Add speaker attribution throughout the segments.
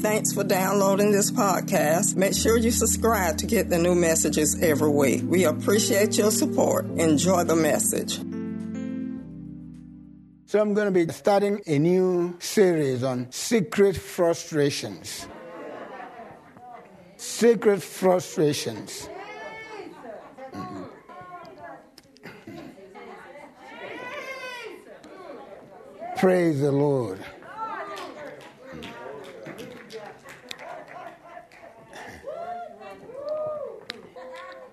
Speaker 1: Thanks for downloading this podcast. Make sure you subscribe to get the new messages every week. We appreciate your support. Enjoy the message.
Speaker 2: So, I'm going to be starting a new series on secret frustrations. Secret frustrations. Praise the Lord.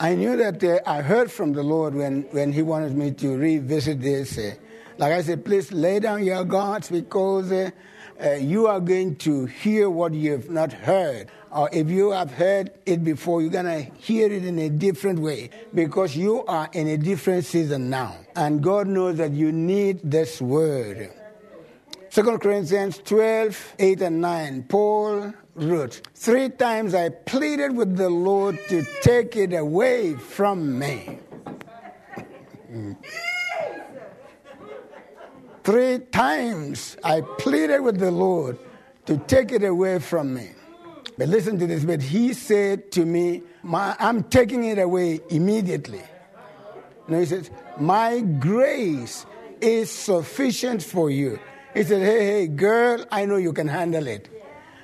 Speaker 2: I knew that uh, I heard from the Lord when, when He wanted me to revisit this. Uh, like I said, please lay down your guards because uh, uh, you are going to hear what you have not heard. Or if you have heard it before, you're going to hear it in a different way because you are in a different season now. And God knows that you need this word. 2 Corinthians 12, 8 and 9. Paul wrote, Three times I pleaded with the Lord to take it away from me. Mm. Three times I pleaded with the Lord to take it away from me. But listen to this, but he said to me, I'm taking it away immediately. No, he says, My grace is sufficient for you. He said, Hey, hey, girl, I know you can handle it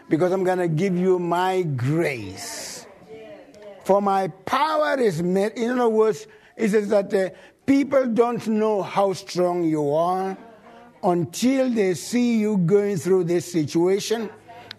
Speaker 2: because I'm going to give you my grace. For my power is made. In other words, he says that uh, people don't know how strong you are until they see you going through this situation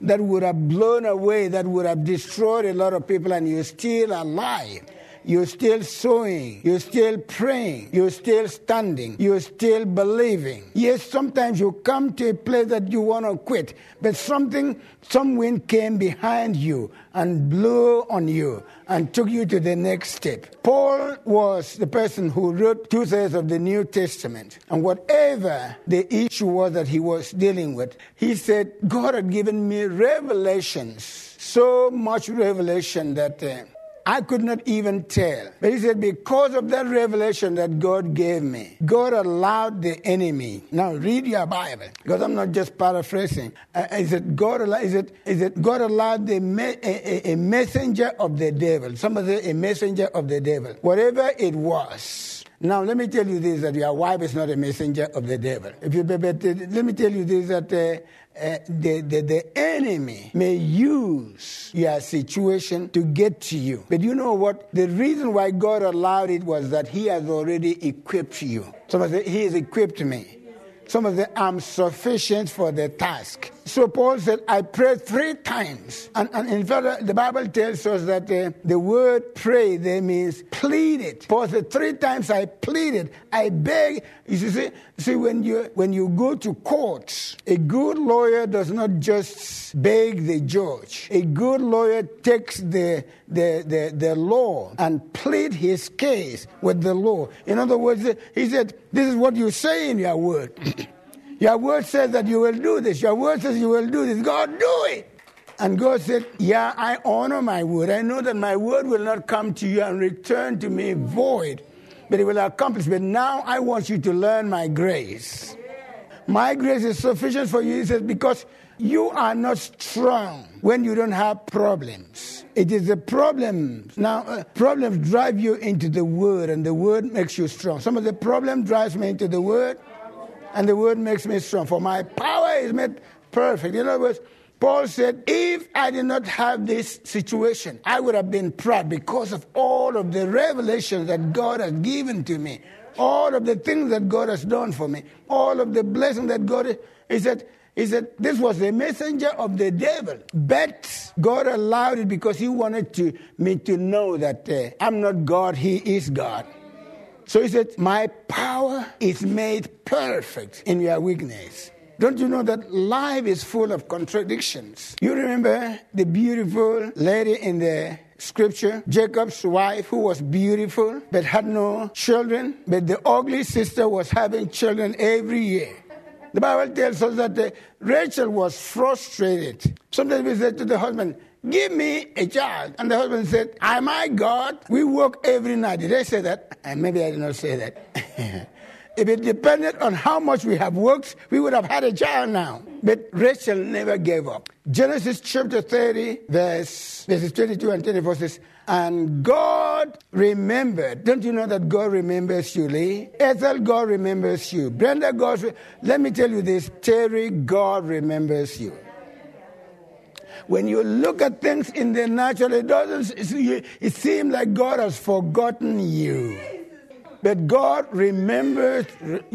Speaker 2: that would have blown away, that would have destroyed a lot of people, and you're still alive. You're still sowing. You're still praying. You're still standing. You're still believing. Yes, sometimes you come to a place that you want to quit, but something, some wind came behind you and blew on you and took you to the next step. Paul was the person who wrote two thirds of the New Testament. And whatever the issue was that he was dealing with, he said, God had given me revelations, so much revelation that. Uh, I could not even tell. But he said, because of that revelation that God gave me, God allowed the enemy. Now read your Bible, because I'm not just paraphrasing. Uh, is it God? Is it is it God allowed the me, a, a, messenger of the devil? Somebody a messenger of the devil. Whatever it was. Now, let me tell you this that your wife is not a messenger of the devil. If you, but, but, let me tell you this that uh, uh, the, the, the enemy may use your situation to get to you. But you know what? The reason why God allowed it was that He has already equipped you. Somebody say, He has equipped me. Some of them, I'm sufficient for the task. So Paul said, I prayed three times. And, and in fact, the Bible tells us that uh, the word pray there means pleaded. Paul said, three times I pleaded. I beg. You see, see when, you, when you go to court, a good lawyer does not just beg the judge. A good lawyer takes the, the, the, the law and plead his case with the law. In other words, he said, this is what you say in your word. Your word says that you will do this. Your word says you will do this. God, do it. And God said, Yeah, I honor my word. I know that my word will not come to you and return to me void, but it will accomplish. But now I want you to learn my grace. My grace is sufficient for you. He says, because you are not strong when you don't have problems. It is the problems. Now, uh, problems drive you into the word, and the word makes you strong. Some of the problem drives me into the word, and the word makes me strong. For my power is made perfect. In other words, Paul said, if I did not have this situation, I would have been proud because of all of the revelations that God has given to me, all of the things that God has done for me, all of the blessing that God He said, he said, this was the messenger of the devil. But God allowed it because he wanted to, me to know that uh, I'm not God, he is God. So he said, My power is made perfect in your weakness. Don't you know that life is full of contradictions? You remember the beautiful lady in the scripture, Jacob's wife, who was beautiful but had no children, but the ugly sister was having children every year. The Bible tells us that uh, Rachel was frustrated. Sometimes we say to the husband, Give me a child. And the husband said, I God? We work every night. Did I say that? And maybe I did not say that. If it depended on how much we have worked, we would have had a child now. But Rachel never gave up. Genesis chapter 30, verse, verses 22 and 24 says, and God remembered. Don't you know that God remembers you, Lee? Ethel, God remembers you. Brenda, God. Let me tell you this Terry, God remembers you. When you look at things in the natural, it doesn't. It seems like God has forgotten you. But God remembers.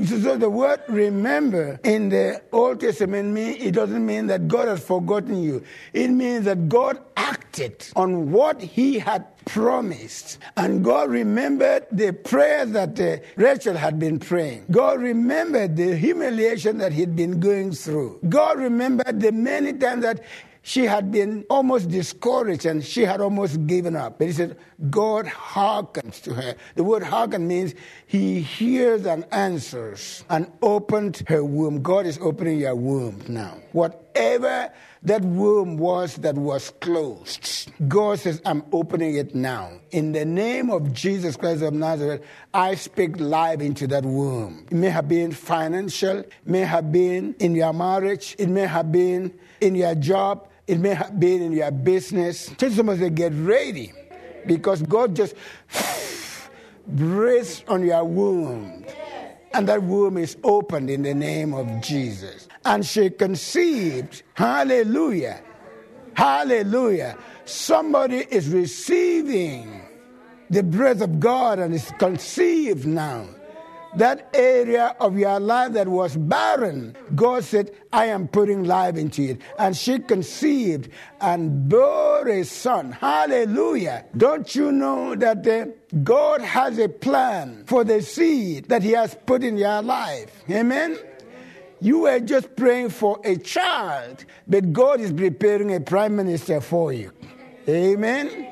Speaker 2: So the word remember in the Old Testament mean it doesn't mean that God has forgotten you. It means that God acted on what He had promised. And God remembered the prayer that uh, Rachel had been praying. God remembered the humiliation that he'd been going through. God remembered the many times that she had been almost discouraged and she had almost given up. But he said, God hearkens to her. The word hearken means he hears and answers and opened her womb. God is opening your womb now. Whatever that womb was that was closed, God says, I'm opening it now. In the name of Jesus Christ of Nazareth, I speak life into that womb. It may have been financial, may have been in your marriage, it may have been in your job, it may have been in your business. Tell somebody to get ready because God just breathes on your womb. And that womb is opened in the name of Jesus. And she conceived. Hallelujah. Hallelujah. Somebody is receiving the breath of God and is conceived now that area of your life that was barren, God said, I am putting life into it. And she conceived and bore a son. Hallelujah. Don't you know that God has a plan for the seed that He has put in your life? Amen. You were just praying for a child, but God is preparing a prime minister for you. Amen.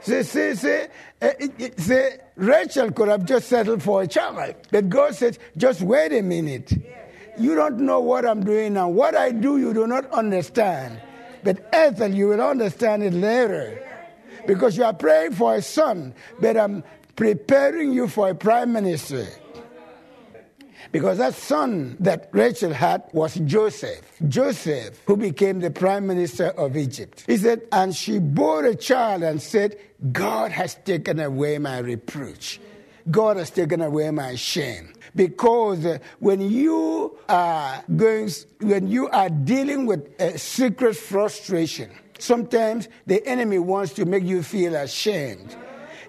Speaker 2: Say, say, say, Rachel could have just settled for a child. But God said, just wait a minute. You don't know what I'm doing now. What I do, you do not understand. But Ethel, you will understand it later. Because you are praying for a son, but I'm preparing you for a prime minister. Because that son that Rachel had was Joseph. Joseph, who became the prime minister of Egypt. He said, and she bore a child and said, God has taken away my reproach. God has taken away my shame. Because uh, when you are going, when you are dealing with a secret frustration, sometimes the enemy wants to make you feel ashamed.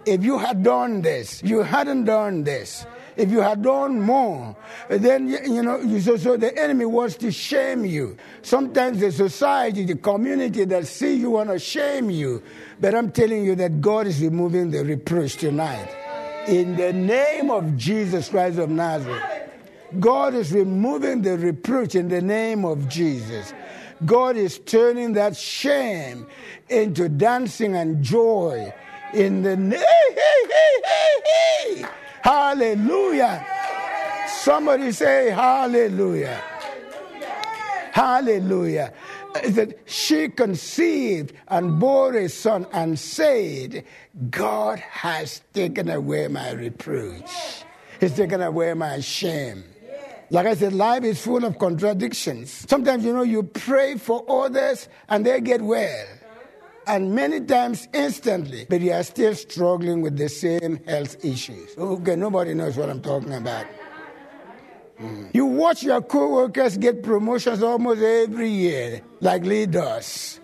Speaker 2: If you had done this, you hadn't done this, if you had done more, then, you know, so, so the enemy wants to shame you. Sometimes the society, the community that see you want to shame you. But I'm telling you that God is removing the reproach tonight. In the name of Jesus Christ of Nazareth. God is removing the reproach in the name of Jesus. God is turning that shame into dancing and joy in the name. Hallelujah. Somebody say hallelujah. Hallelujah. That she conceived and bore a son and said, God has taken away my reproach. He's taken away my shame. Like I said, life is full of contradictions. Sometimes, you know, you pray for others and they get well and many times instantly, but you are still struggling with the same health issues. Okay, nobody knows what I'm talking about. Mm. You watch your co-workers get promotions almost every year, like Lee does.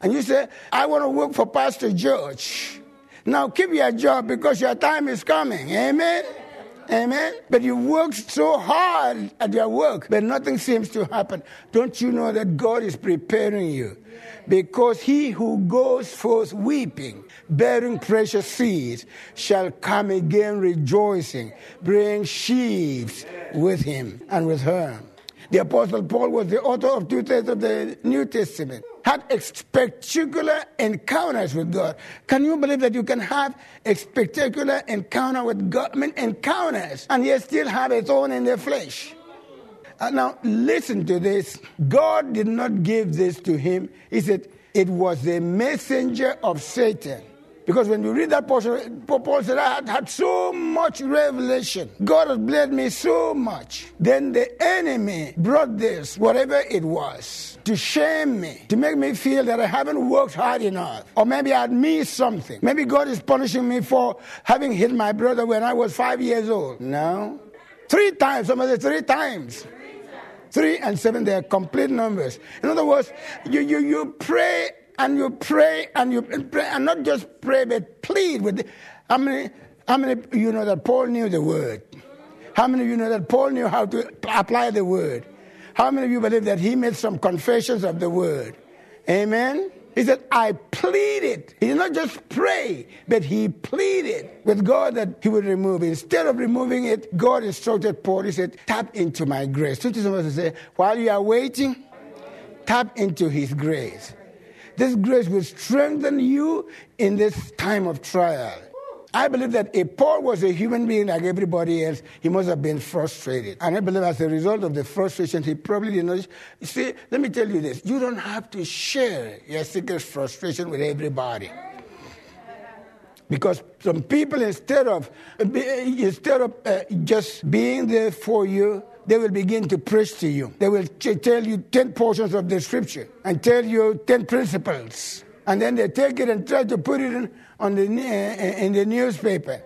Speaker 2: And you say, I want to work for Pastor George. Now keep your job because your time is coming. Amen? Amen. But you worked so hard at your work, but nothing seems to happen. Don't you know that God is preparing you? Because he who goes forth weeping, bearing precious seeds, shall come again rejoicing, bring sheaves with him and with her. The Apostle Paul was the author of two thirds of the New Testament, had spectacular encounters with God. Can you believe that you can have a spectacular encounter with God? I mean, encounters, and yet still have a thorn in the flesh. Uh, now, listen to this. God did not give this to him. He said, it was the messenger of Satan Because when you read that portion, Paul said, I had had so much revelation. God has blessed me so much. Then the enemy brought this, whatever it was, to shame me, to make me feel that I haven't worked hard enough. Or maybe I'd missed something. Maybe God is punishing me for having hit my brother when I was five years old. No. Three times, somebody three times. Three and seven, they are complete numbers. In other words, you, you, you pray and you pray and you pray and not just pray but plead with how many how many you know that Paul knew the word? How many of you know that Paul knew how to apply the word? How many of you believe that he made some confessions of the word? Amen? He said I pleaded. He did not just pray but he pleaded with God that he would remove. It instead of removing it God instructed Paul. He said tap into my grace. So somebody say while you are waiting tap into his grace this grace will strengthen you in this time of trial. I believe that if Paul was a human being like everybody else, he must have been frustrated. And I believe as a result of the frustration, he probably did not. See, let me tell you this you don't have to share your secret frustration with everybody. Because some people, instead of, instead of uh, just being there for you, they will begin to preach to you. They will tell you 10 portions of the scripture and tell you 10 principles. And then they take it and try to put it in, on the, eh, in the newspaper.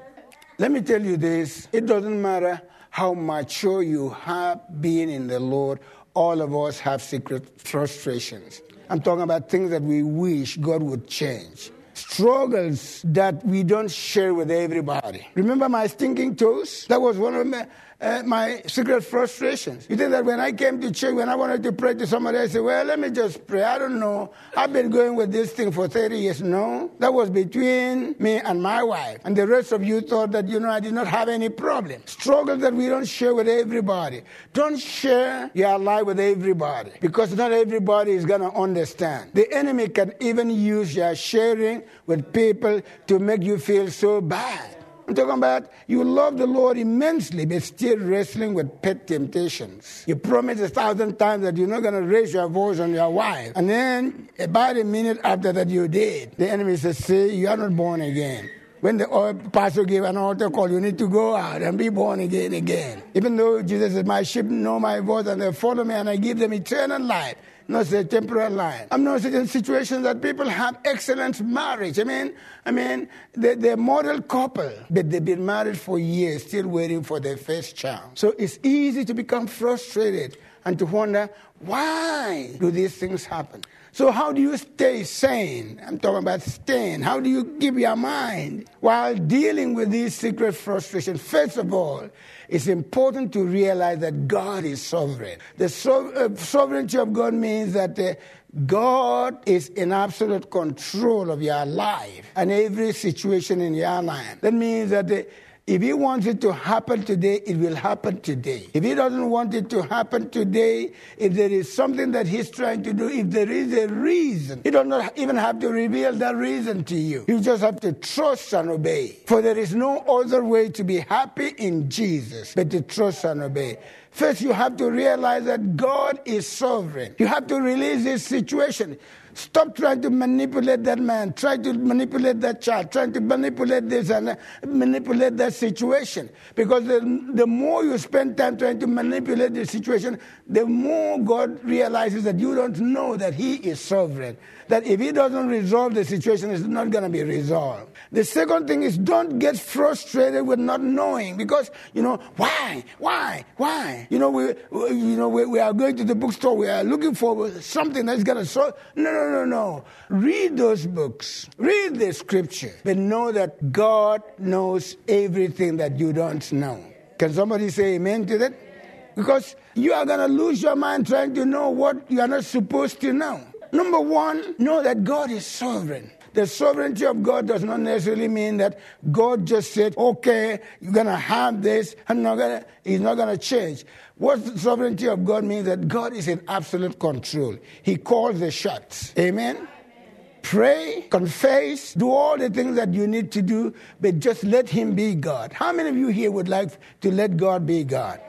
Speaker 2: Let me tell you this it doesn't matter how mature you have been in the Lord, all of us have secret frustrations. I'm talking about things that we wish God would change struggles that we don't share with everybody. Remember my stinking toes? That was one of my uh, my secret frustrations. You think that when I came to church, when I wanted to pray to somebody, I said, Well, let me just pray. I don't know. I've been going with this thing for 30 years. No, that was between me and my wife. And the rest of you thought that, you know, I did not have any problem. Struggles that we don't share with everybody. Don't share your life with everybody because not everybody is going to understand. The enemy can even use your sharing with people to make you feel so bad. I'm talking about you love the Lord immensely, but still wrestling with pet temptations. You promise a thousand times that you're not going to raise your voice on your wife. And then, about a minute after that, you did. The enemy says, See, you are not born again. When the pastor gave an altar call, you need to go out and be born again again. Even though Jesus said, My sheep know my voice and they follow me and I give them eternal life not a temporal line. I'm not in situations that people have excellent marriage. I mean, I mean, they're, they're model couple, but they've been married for years, still waiting for their first child. So it's easy to become frustrated and to wonder why do these things happen. So how do you stay sane? I'm talking about staying. How do you keep your mind while dealing with these secret frustrations? First of all, it's important to realize that God is sovereign. The so- uh, sovereignty of God means that uh, God is in absolute control of your life and every situation in your life. That means that uh, if he wants it to happen today, it will happen today. If he doesn't want it to happen today, if there is something that he's trying to do, if there is a reason, he does not even have to reveal that reason to you. You just have to trust and obey. For there is no other way to be happy in Jesus but to trust and obey. First, you have to realize that God is sovereign. You have to release this situation. Stop trying to manipulate that man, try to manipulate that child, trying to manipulate this and manipulate that situation. Because the, the more you spend time trying to manipulate the situation, the more God realizes that you don't know that He is sovereign that if he doesn't resolve the situation, it's not going to be resolved. The second thing is don't get frustrated with not knowing because, you know, why, why, why? You know, we, you know, we, we are going to the bookstore, we are looking for something that's going to solve. No, no, no, no. Read those books, read the scripture, but know that God knows everything that you don't know. Can somebody say amen to that? Because you are going to lose your mind trying to know what you are not supposed to know. Number one, know that God is sovereign. The sovereignty of God does not necessarily mean that God just said, okay, you're going to have this, and gonna, He's not going to change. What the sovereignty of God means that God is in absolute control. He calls the shots. Amen? Pray, confess, do all the things that you need to do, but just let Him be God. How many of you here would like to let God be God?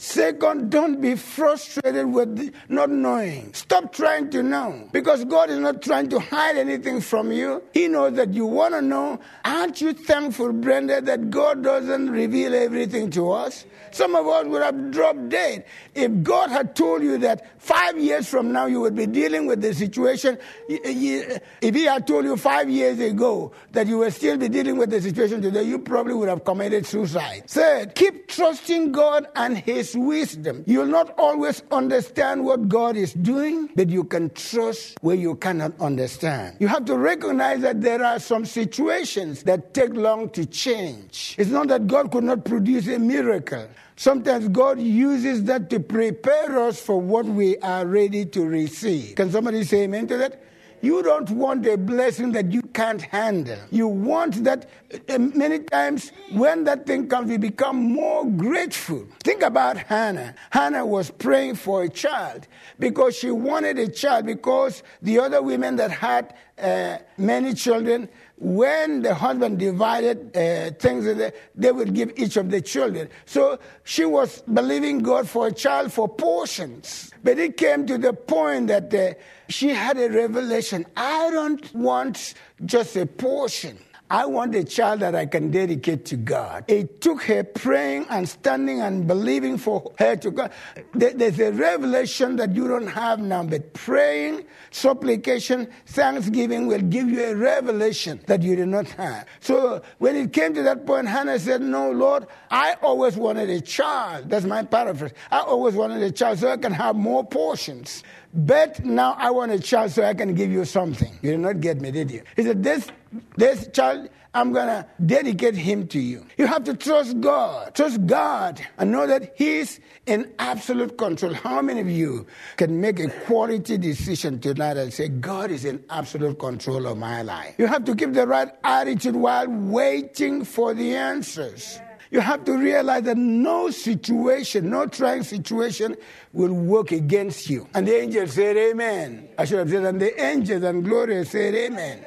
Speaker 2: Second, don't be frustrated with not knowing. Stop trying to know because God is not trying to hide anything from you. He knows that you want to know. Aren't you thankful, Brenda, that God doesn't reveal everything to us? Some of us would have dropped dead. If God had told you that five years from now you would be dealing with the situation, if He had told you five years ago that you would still be dealing with the situation today, you probably would have committed suicide. Third, keep trusting God and His wisdom. You'll not always understand what God is doing, but you can trust where you cannot understand. You have to recognize that there are some situations that take long to change. It's not that God could not produce a miracle. Sometimes God uses that to prepare us for what we are ready to receive. Can somebody say amen to that? You don't want a blessing that you can't handle. You want that uh, many times when that thing comes, we become more grateful. Think about Hannah. Hannah was praying for a child because she wanted a child because the other women that had uh, many children, when the husband divided uh, things, they would give each of the children. So she was believing God for a child for portions. But it came to the point that uh, she had a revelation I don't want just a portion. I want a child that I can dedicate to God. It took her praying and standing and believing for her to God. There's a revelation that you don't have now, but praying, supplication, thanksgiving will give you a revelation that you did not have. So when it came to that point, Hannah said, No, Lord, I always wanted a child. That's my paraphrase. I always wanted a child so I can have more portions. But now I want a child so I can give you something. You did not get me, did you? He said, This, this child, I'm going to dedicate him to you. You have to trust God. Trust God and know that He's in absolute control. How many of you can make a quality decision tonight and say, God is in absolute control of my life? You have to keep the right attitude while waiting for the answers. You have to realize that no situation, no trying situation will work against you. And the angels said, Amen. I should have said, and the angels and Gloria said, Amen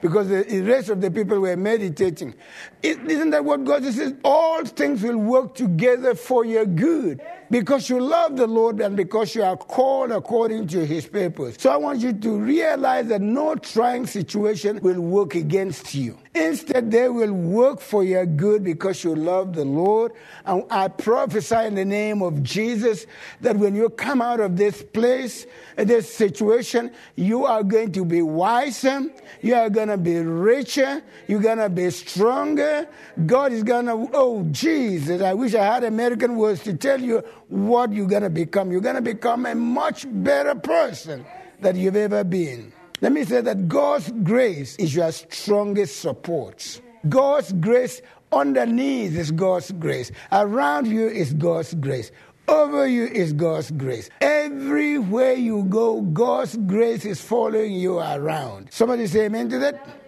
Speaker 2: because the rest of the people were meditating. Isn't that what God says? All things will work together for your good because you love the Lord and because you are called according to his purpose. So I want you to realize that no trying situation will work against you. Instead, they will work for your good because you love the Lord. And I prophesy in the name of Jesus that when you come out of this place, this situation, you are going to be wiser, you are going to be richer, you're going to be stronger. God is going to, oh, Jesus, I wish I had American words to tell you what you're going to become. You're going to become a much better person than you've ever been. Let me say that God's grace is your strongest support. God's grace underneath is God's grace. Around you is God's grace. Over you is God's grace. Everywhere you go, God's grace is following you around. Somebody say amen to that?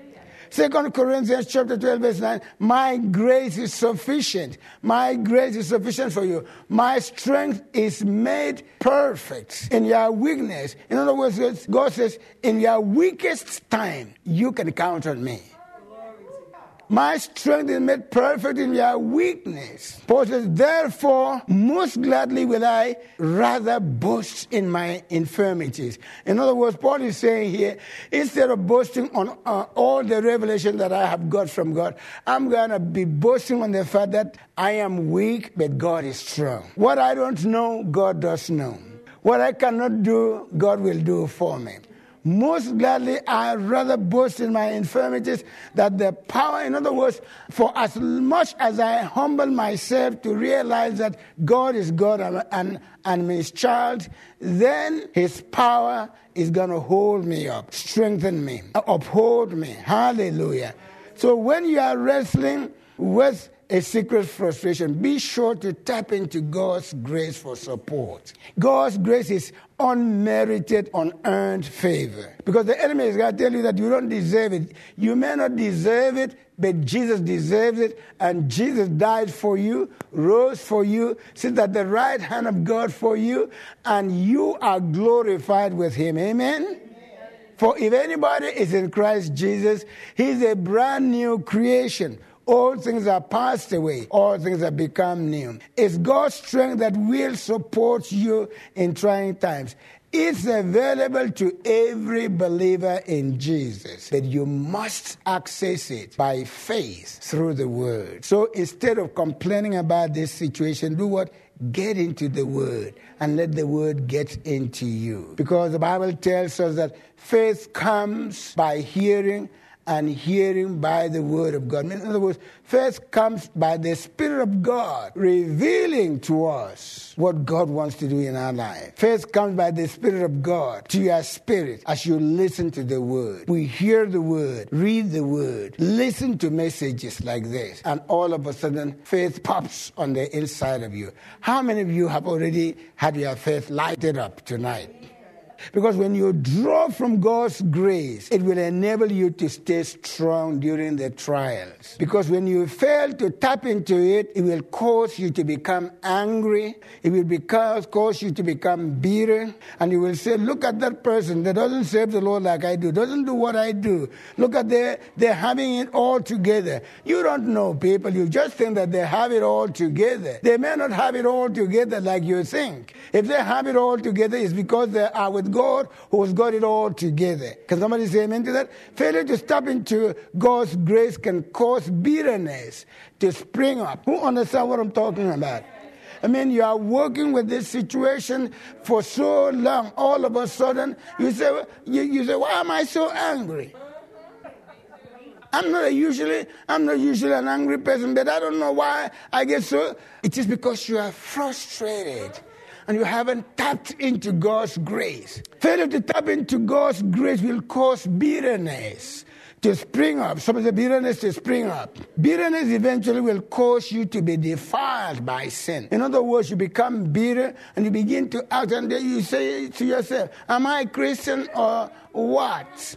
Speaker 2: Second Corinthians chapter 12, verse 9. My grace is sufficient. My grace is sufficient for you. My strength is made perfect in your weakness. In other words, God says, in your weakest time, you can count on me. My strength is made perfect in your weakness. Paul says, Therefore, most gladly will I rather boast in my infirmities. In other words, Paul is saying here, instead of boasting on uh, all the revelation that I have got from God, I'm going to be boasting on the fact that I am weak, but God is strong. What I don't know, God does know. What I cannot do, God will do for me. Most gladly, I rather boast in my infirmities that the power, in other words, for as much as I humble myself to realize that God is God and, and, and his child, then his power is going to hold me up, strengthen me, uphold me. Hallelujah. So when you are wrestling with a secret frustration, be sure to tap into God's grace for support. God's grace is unmerited, unearned favor. Because the enemy is going to tell you that you don't deserve it. You may not deserve it, but Jesus deserves it. And Jesus died for you, rose for you, sits at the right hand of God for you, and you are glorified with him. Amen? For if anybody is in Christ Jesus, he's a brand new creation All things are passed away, all things have become new. It's God's strength that will support you in trying times. It's available to every believer in Jesus, but you must access it by faith through the Word. So instead of complaining about this situation, do what? Get into the Word and let the Word get into you. Because the Bible tells us that faith comes by hearing and hearing by the word of God. In other words, faith comes by the Spirit of God revealing to us what God wants to do in our life. Faith comes by the Spirit of God to your spirit as you listen to the word. We hear the word, read the word, listen to messages like this, and all of a sudden faith pops on the inside of you. How many of you have already had your faith lighted up tonight? Because when you draw from God's grace, it will enable you to stay strong during the trials. Because when you fail to tap into it, it will cause you to become angry. It will because, cause you to become bitter. And you will say, look at that person that doesn't serve the Lord like I do, doesn't do what I do. Look at their, they're having it all together. You don't know people. You just think that they have it all together. They may not have it all together like you think. If they have it all together, it's because they are with God who has got it all together. Can somebody say amen to that? Failure to step into God's grace can cause bitterness to spring up. Who understand what I'm talking about? I mean, you are working with this situation for so long. All of a sudden, you say, you, you say, why am I so angry? I'm not usually, I'm not usually an angry person, but I don't know why I get so. It is because you are frustrated and you haven't tapped into God's grace. Failure to tap into God's grace will cause bitterness to spring up. Some of the bitterness to spring up. Bitterness eventually will cause you to be defiled by sin. In other words, you become bitter and you begin to act, and then you say to yourself, Am I Christian or what?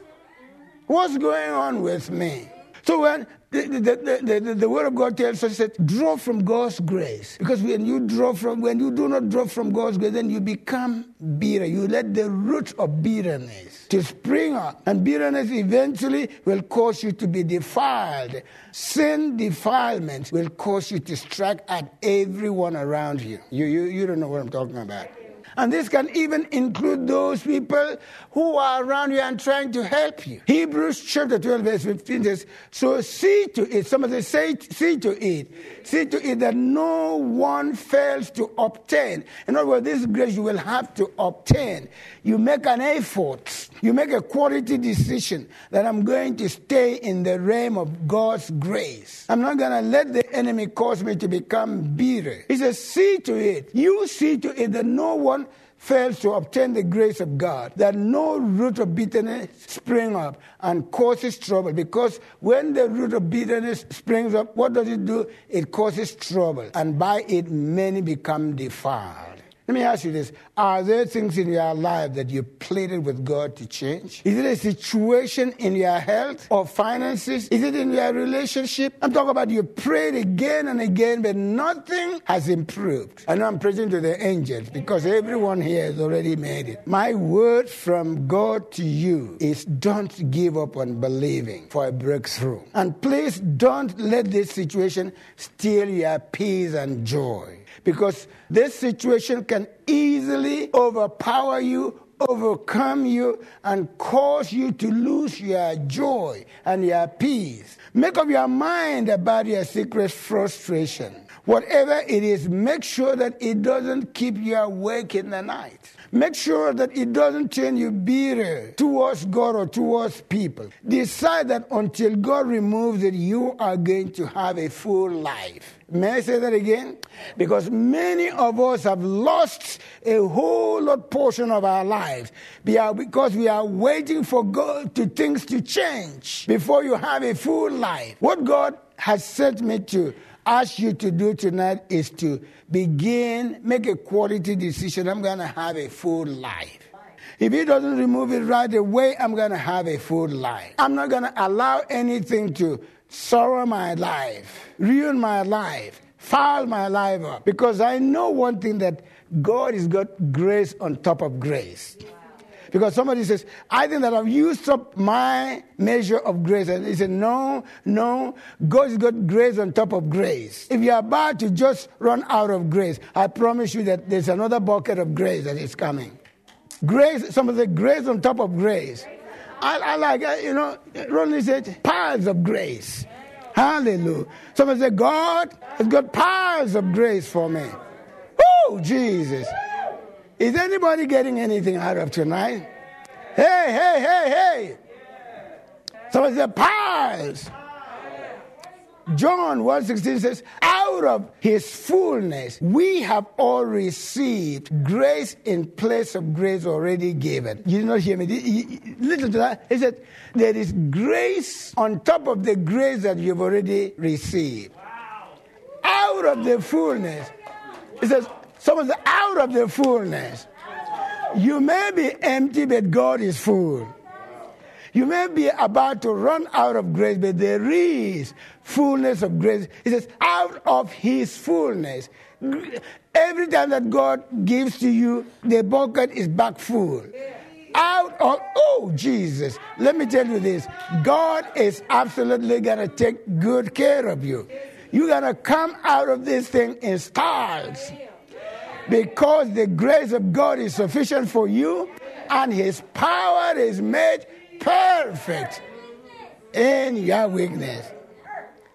Speaker 2: What's going on with me? So when the, the, the, the, word of God tells us that draw from God's grace. Because when you draw from, when you do not draw from God's grace, then you become bitter. You let the root of bitterness to spring up. And bitterness eventually will cause you to be defiled. Sin defilement will cause you to strike at everyone around you. You, you, you don't know what I'm talking about. And this can even include those people who are around you and trying to help you. Hebrews chapter 12, verse 15 says, So see to it, somebody say, see to it, see to it that no one fails to obtain. In other words, this grace you will have to obtain. You make an effort, you make a quality decision that I'm going to stay in the realm of God's grace. I'm not going to let the enemy cause me to become bitter. He says, See to it, you see to it that no one fails to obtain the grace of God, that no root of bitterness spring up and causes trouble. Because when the root of bitterness springs up, what does it do? It causes trouble, and by it many become defiled. Let me ask you this. Are there things in your life that you pleaded with God to change? Is it a situation in your health or finances? Is it in your relationship? I'm talking about you prayed again and again, but nothing has improved. I know I'm preaching to the angels because everyone here has already made it. My word from God to you is don't give up on believing for a breakthrough. And please don't let this situation steal your peace and joy because this situation can easily overpower you, overcome you, and cause you to lose your joy and your peace. Make up your mind about your secret frustration. Whatever it is, make sure that it doesn't keep you awake in the night. Make sure that it doesn't turn you bitter towards God or towards people. Decide that until God removes it, you are going to have a full life. May I say that again? Because many of us have lost a whole lot portion of our lives because we are waiting for God to things to change before you have a full life. What God has sent me to ask you to do tonight is to begin, make a quality decision. I'm going to have a full life. If he doesn't remove it right away, I'm going to have a full life. I'm not going to allow anything to sorrow my life, ruin my life, foul my life up. Because I know one thing that God has got grace on top of grace. Because somebody says, I think that I've used up my measure of grace. And he said, No, no, God's got grace on top of grace. If you're about to just run out of grace, I promise you that there's another bucket of grace that is coming. Grace, some of the grace on top of grace. I, I like, uh, you know, Ronnie said, piles of grace. Hallelujah. Somebody said, God has got piles of grace for me. Oh, Jesus. Is anybody getting anything out of tonight? Hey, hey, hey, hey. Somebody said, piles. John 1:16 says, out of his fullness we have all received grace in place of grace already given. You did not hear me. Listen to that. He said, there is grace on top of the grace that you've already received. Out of the fullness. He says, someone said, out of the fullness. You may be empty, but God is full. You may be about to run out of grace, but there is fullness of grace. He says, out of his fullness. Every time that God gives to you, the bucket is back full. Out of, oh, Jesus. Let me tell you this God is absolutely going to take good care of you. You're going to come out of this thing in stars because the grace of God is sufficient for you and his power is made perfect in your weakness.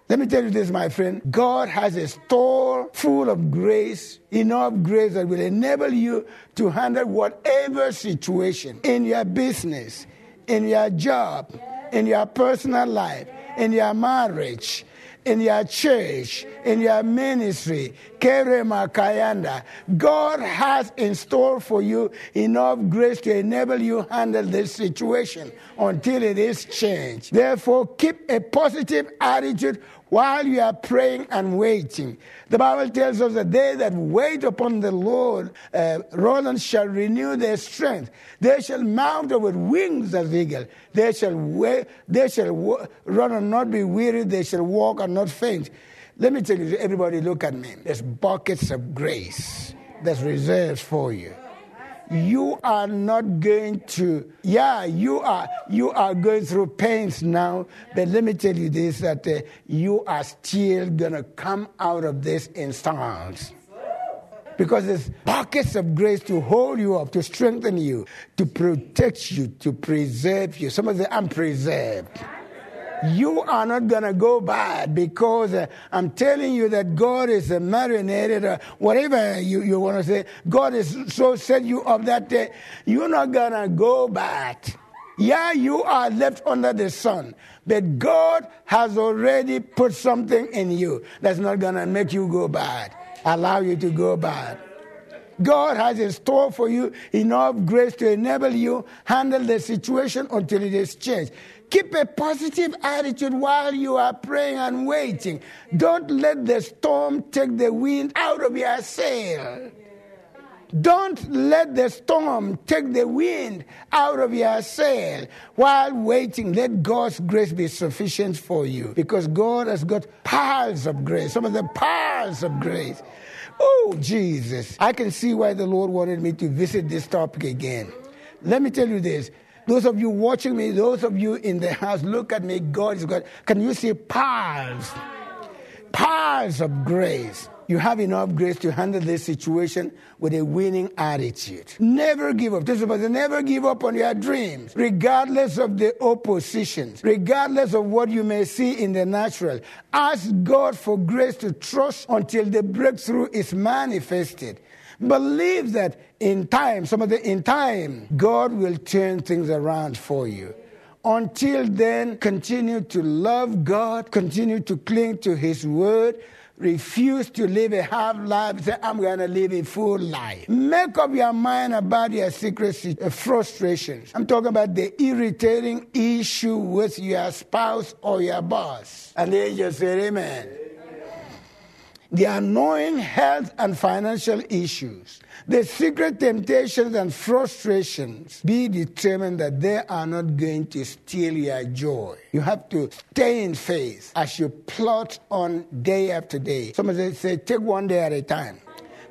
Speaker 2: Let me tell you this, my friend. God has a store full of grace, enough grace that will enable you to handle whatever situation in your business, in your job, in your personal life, in your marriage, in your church, in your ministry, Kerema Kayanda, God has in store for you enough grace to enable you handle this situation until it is changed. Therefore, keep a positive attitude while you are praying and waiting. The Bible tells us that they that wait upon the Lord, uh, Roland shall renew their strength. They shall mount up with wings as eagle. They shall wait, they shall w- run and not be weary. They shall walk and not faint. Let me tell you, everybody, look at me. There's buckets of grace that's reserved for you you are not going to yeah you are you are going through pains now but let me tell you this that uh, you are still going to come out of this in stars because there's pockets of grace to hold you up to strengthen you to protect you to preserve you. Some of the i'm preserved you are not going to go bad because uh, I'm telling you that God is uh, marinated, uh, whatever you, you want to say. God is so set you up that uh, you're not going to go bad. Yeah, you are left under the sun, but God has already put something in you that's not going to make you go bad, allow you to go bad. God has in store for you enough grace to enable you handle the situation until it is changed. Keep a positive attitude while you are praying and waiting. Don't let the storm take the wind out of your sail. Don't let the storm take the wind out of your sail while waiting. Let God's grace be sufficient for you because God has got piles of grace, some of the piles of grace. Oh, Jesus. I can see why the Lord wanted me to visit this topic again. Let me tell you this those of you watching me, those of you in the house, look at me. God is God. Can you see piles? Piles of grace. You have enough grace to handle this situation with a winning attitude. Never give up. This is never give up on your dreams, regardless of the oppositions, regardless of what you may see in the natural. Ask God for grace to trust until the breakthrough is manifested. Believe that in time, some of the in time, God will turn things around for you. Until then, continue to love God, continue to cling to His word, refuse to live a half life, say, I'm going to live a full life. Make up your mind about your secret frustrations. I'm talking about the irritating issue with your spouse or your boss. And they just say, Amen the annoying health and financial issues, the secret temptations and frustrations, be determined that they are not going to steal your joy. You have to stay in faith as you plot on day after day. Somebody say, take one day at a time.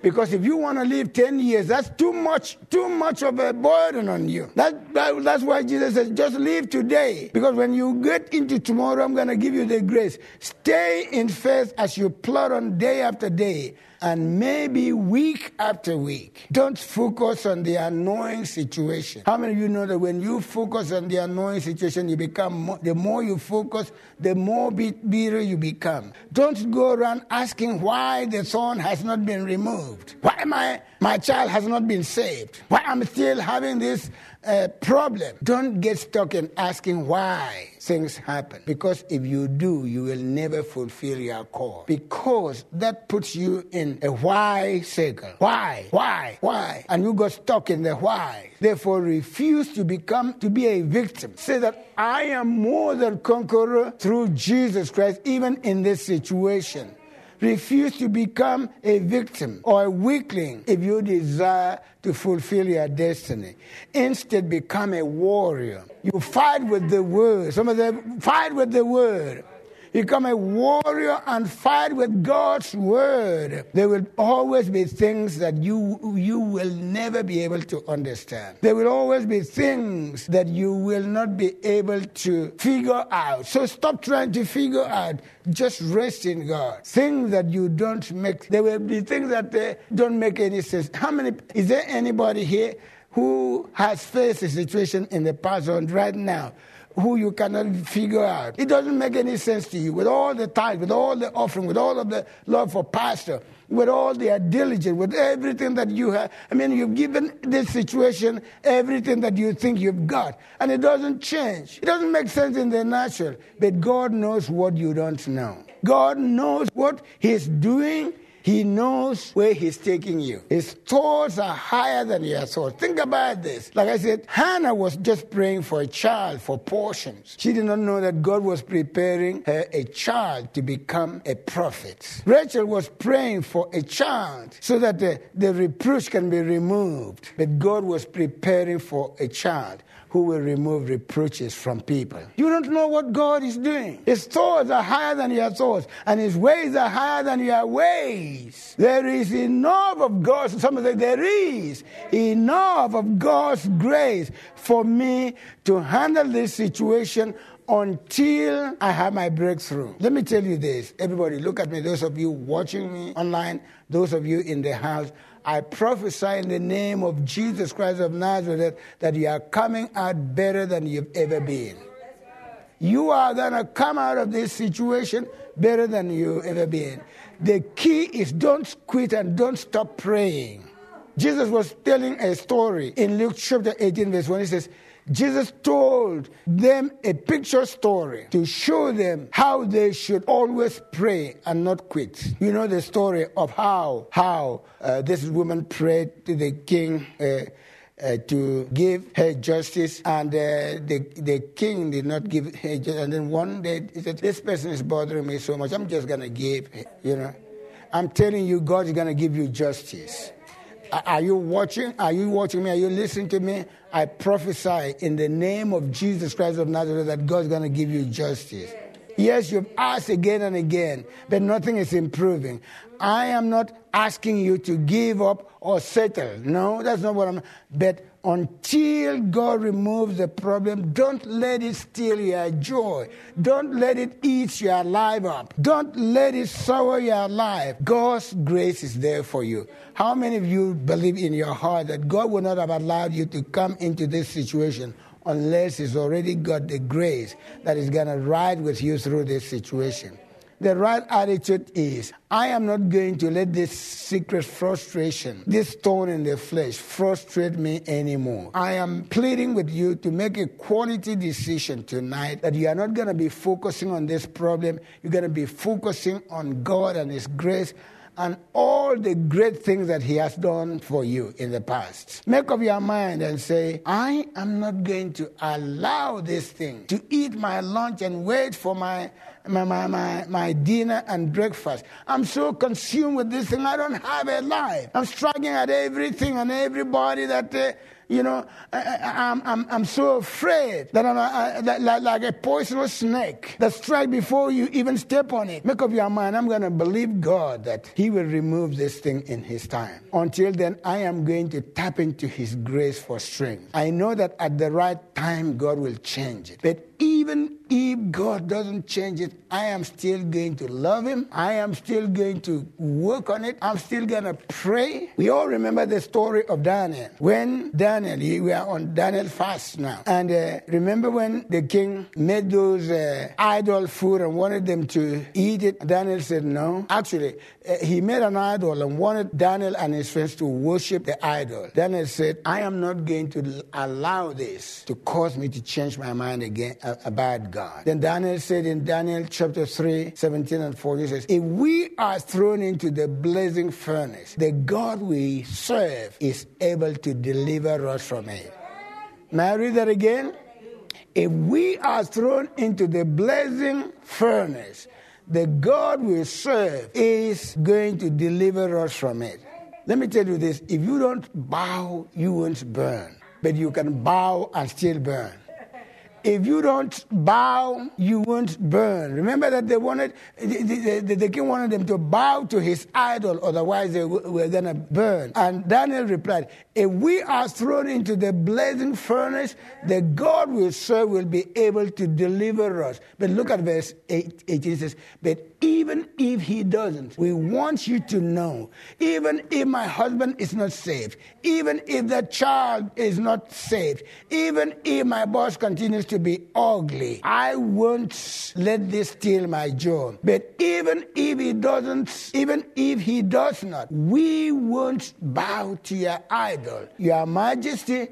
Speaker 2: Because if you want to live 10 years, that's too much, too much of a burden on you. That, that, that's why Jesus says, just live today. Because when you get into tomorrow, I'm going to give you the grace. Stay in faith as you plod on day after day and maybe week after week. Don't focus on the annoying situation. How many of you know that when you focus on the annoying situation, you become more, the more you focus, the more bitter you become. Don't go around asking why the thorn has not been removed. Why my my child has not been saved. Why I'm still having this uh, problem. Don't get stuck in asking why things happen. Because if you do, you will never fulfill your call. Because that puts you in a why circle. Why? Why? Why? And you got stuck in the why. Therefore, refuse to become, to be a victim. Say that I am more than conqueror through Jesus Christ, even in this situation. Refuse to become a victim or a weakling if you desire to fulfill your destiny. Instead, become a warrior. You fight with the word. Some of them fight with the word become a warrior and fight with God's word, there will always be things that you, you will never be able to understand. There will always be things that you will not be able to figure out. So stop trying to figure out. Just rest in God. Things that you don't make, there will be things that uh, don't make any sense. How many, is there anybody here who has faced a situation in the past or right now who you cannot figure out. It doesn't make any sense to you. With all the tithe, with all the offering, with all of the love for pastor, with all the diligence, with everything that you have. I mean, you've given this situation everything that you think you've got, and it doesn't change. It doesn't make sense in the natural, but God knows what you don't know. God knows what He's doing he knows where He's taking you. His thoughts are higher than your thoughts. Think about this. Like I said, Hannah was just praying for a child for portions. She did not know that God was preparing her a child to become a prophet. Rachel was praying for a child so that the, the reproach can be removed. But God was preparing for a child who will remove reproaches from people. You don't know what God is doing. His thoughts are higher than your thoughts, and his ways are higher than your ways. There is enough of God's, some say there is enough of God's grace for me to handle this situation until I have my breakthrough. Let me tell you this. Everybody, look at me. Those of you watching me online, those of you in the house, I prophesy in the name of Jesus Christ of Nazareth that you are coming out better than you've ever been. You are going to come out of this situation better than you've ever been. The key is don't quit and don't stop praying. Jesus was telling a story in Luke chapter 18, verse 1. He says, Jesus told them a picture story to show them how they should always pray and not quit. You know the story of how how uh, this woman prayed to the king. Uh, uh, to give her justice, and uh, the the king did not give her justice. And then one day he said, "This person is bothering me so much. I'm just gonna give." You know, I'm telling you, God is gonna give you justice. Are you watching? Are you watching me? Are you listening to me? I prophesy in the name of Jesus Christ of Nazareth that God's going to give you justice. Yes, you've asked again and again, but nothing is improving. I am not asking you to give up or settle. No, that's not what I'm. But until God removes the problem, don't let it steal your joy. Don't let it eat your life up. Don't let it sour your life. God's grace is there for you. How many of you believe in your heart that God would not have allowed you to come into this situation unless He's already got the grace that is going to ride with you through this situation? The right attitude is I am not going to let this secret frustration, this thorn in the flesh, frustrate me anymore. I am pleading with you to make a quality decision tonight that you are not going to be focusing on this problem. You're going to be focusing on God and His grace and all the great things that He has done for you in the past. Make up your mind and say, I am not going to allow this thing to eat my lunch and wait for my, my, my, my, my dinner and breakfast. I'm so consumed with this thing, I don't have a life. I'm struggling at everything and everybody that. Uh, you know, I, am I'm, I'm, I'm so afraid that I'm a, a, like, like a poisonous snake that strike before you even step on it. Make up your mind. I'm going to believe God that He will remove this thing in His time. Until then, I am going to tap into His grace for strength. I know that at the right time, God will change it. But even if God doesn't change it, I am still going to love Him. I am still going to work on it. I'm still going to pray. We all remember the story of Daniel. When Daniel, we are on Daniel fast now. And uh, remember when the king made those uh, idol food and wanted them to eat it? Daniel said no. Actually, uh, he made an idol and wanted Daniel and his friends to worship the idol. Daniel said, I am not going to allow this to cause me to change my mind again about God. Then Daniel said in Daniel chapter 3, 17 and 14, he says, If we are thrown into the blazing furnace, the God we serve is able to deliver us from it. May I read that again? If we are thrown into the blazing furnace, the God we serve is going to deliver us from it. Let me tell you this if you don't bow, you won't burn. But you can bow and still burn. If you don't bow, you won't burn. Remember that they wanted, the, the, the king wanted them to bow to his idol, otherwise they were going to burn. And Daniel replied, If we are thrown into the blazing furnace, the God we serve will be able to deliver us. But look at verse 18 it says, But even if he doesn't, we want you to know, even if my husband is not saved, even if the child is not saved, even if my boss continues to be ugly. I won't let this steal my joy. But even if he doesn't, even if he does not, we won't bow to your idol. Your majesty,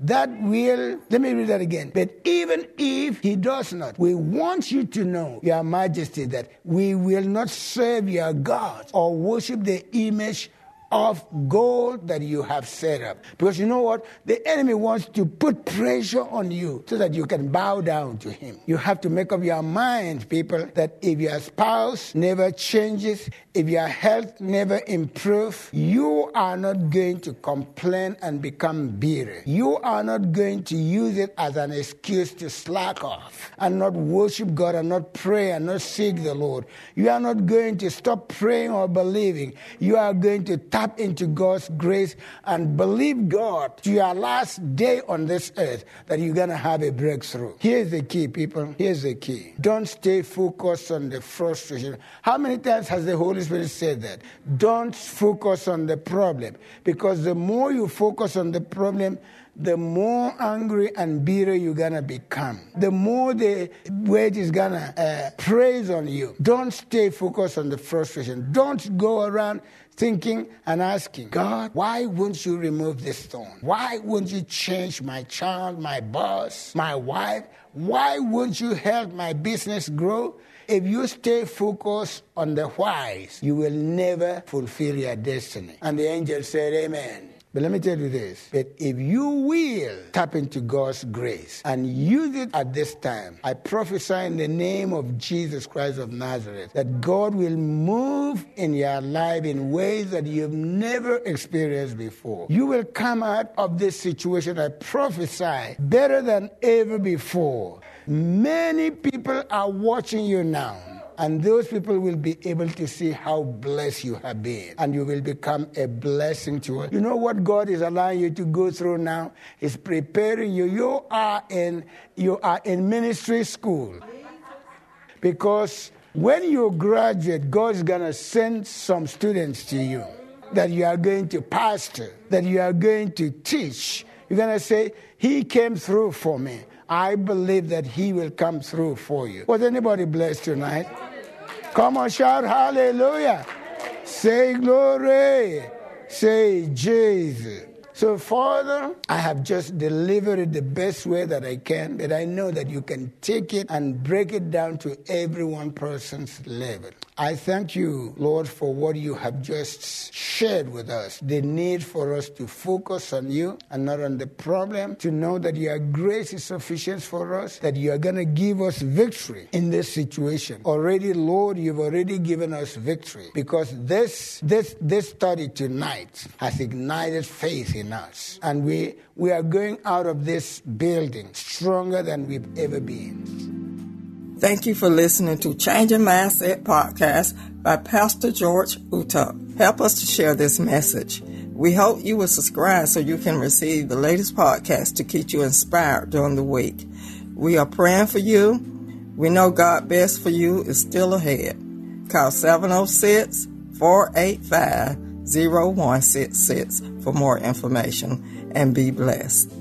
Speaker 2: that will, let me read that again. But even if he does not, we want you to know, Your Majesty, that we will not serve your gods or worship the image of gold that you have set up. Because you know what? The enemy wants to put pressure on you so that you can bow down to him. You have to make up your mind, people, that if your spouse never changes, if your health never improves, you are not going to complain and become bitter. You are not going to use it as an excuse to slack off and not worship God and not pray and not seek the Lord. You are not going to stop praying or believing. You are going to tap into God's grace and believe God to your last day on this earth that you're going to have a breakthrough. Here's the key, people. Here's the key. Don't stay focused on the frustration. How many times has the Holy Spirit said that? Don't focus on the problem because the more you focus on the problem, the more angry and bitter you're gonna become. The more the weight is gonna uh, praise on you. Don't stay focused on the frustration. Don't go around thinking and asking, God, why won't you remove this thorn? Why won't you change my child, my boss, my wife? Why won't you help my business grow? If you stay focused on the whys, you will never fulfill your destiny. And the angel said, Amen. But let me tell you this that if you will tap into God's grace and use it at this time, I prophesy in the name of Jesus Christ of Nazareth that God will move in your life in ways that you've never experienced before. You will come out of this situation, I prophesy, better than ever before. Many people are watching you now. And those people will be able to see how blessed you have been. And you will become a blessing to us. You know what God is allowing you to go through now? He's preparing you. You are in, you are in ministry school. Because when you graduate, God's going to send some students to you that you are going to pastor, that you are going to teach. You're going to say, He came through for me. I believe that He will come through for you. Was anybody blessed tonight? Come on, shout hallelujah. Say glory. Say Jesus. So, Father, I have just delivered it the best way that I can, but I know that you can take it and break it down to every one person's level. I thank you, Lord, for what you have just shared with us. The need for us to focus on you and not on the problem, to know that your grace is sufficient for us, that you are going to give us victory in this situation. Already, Lord, you've already given us victory because this, this, this study tonight has ignited faith in us. And we, we are going out of this building stronger than we've ever been.
Speaker 1: Thank you for listening to Changing Mindset podcast by Pastor George Utuck. Help us to share this message. We hope you will subscribe so you can receive the latest podcast to keep you inspired during the week. We are praying for you. We know God best for you is still ahead. Call 706 485 0166 for more information and be blessed.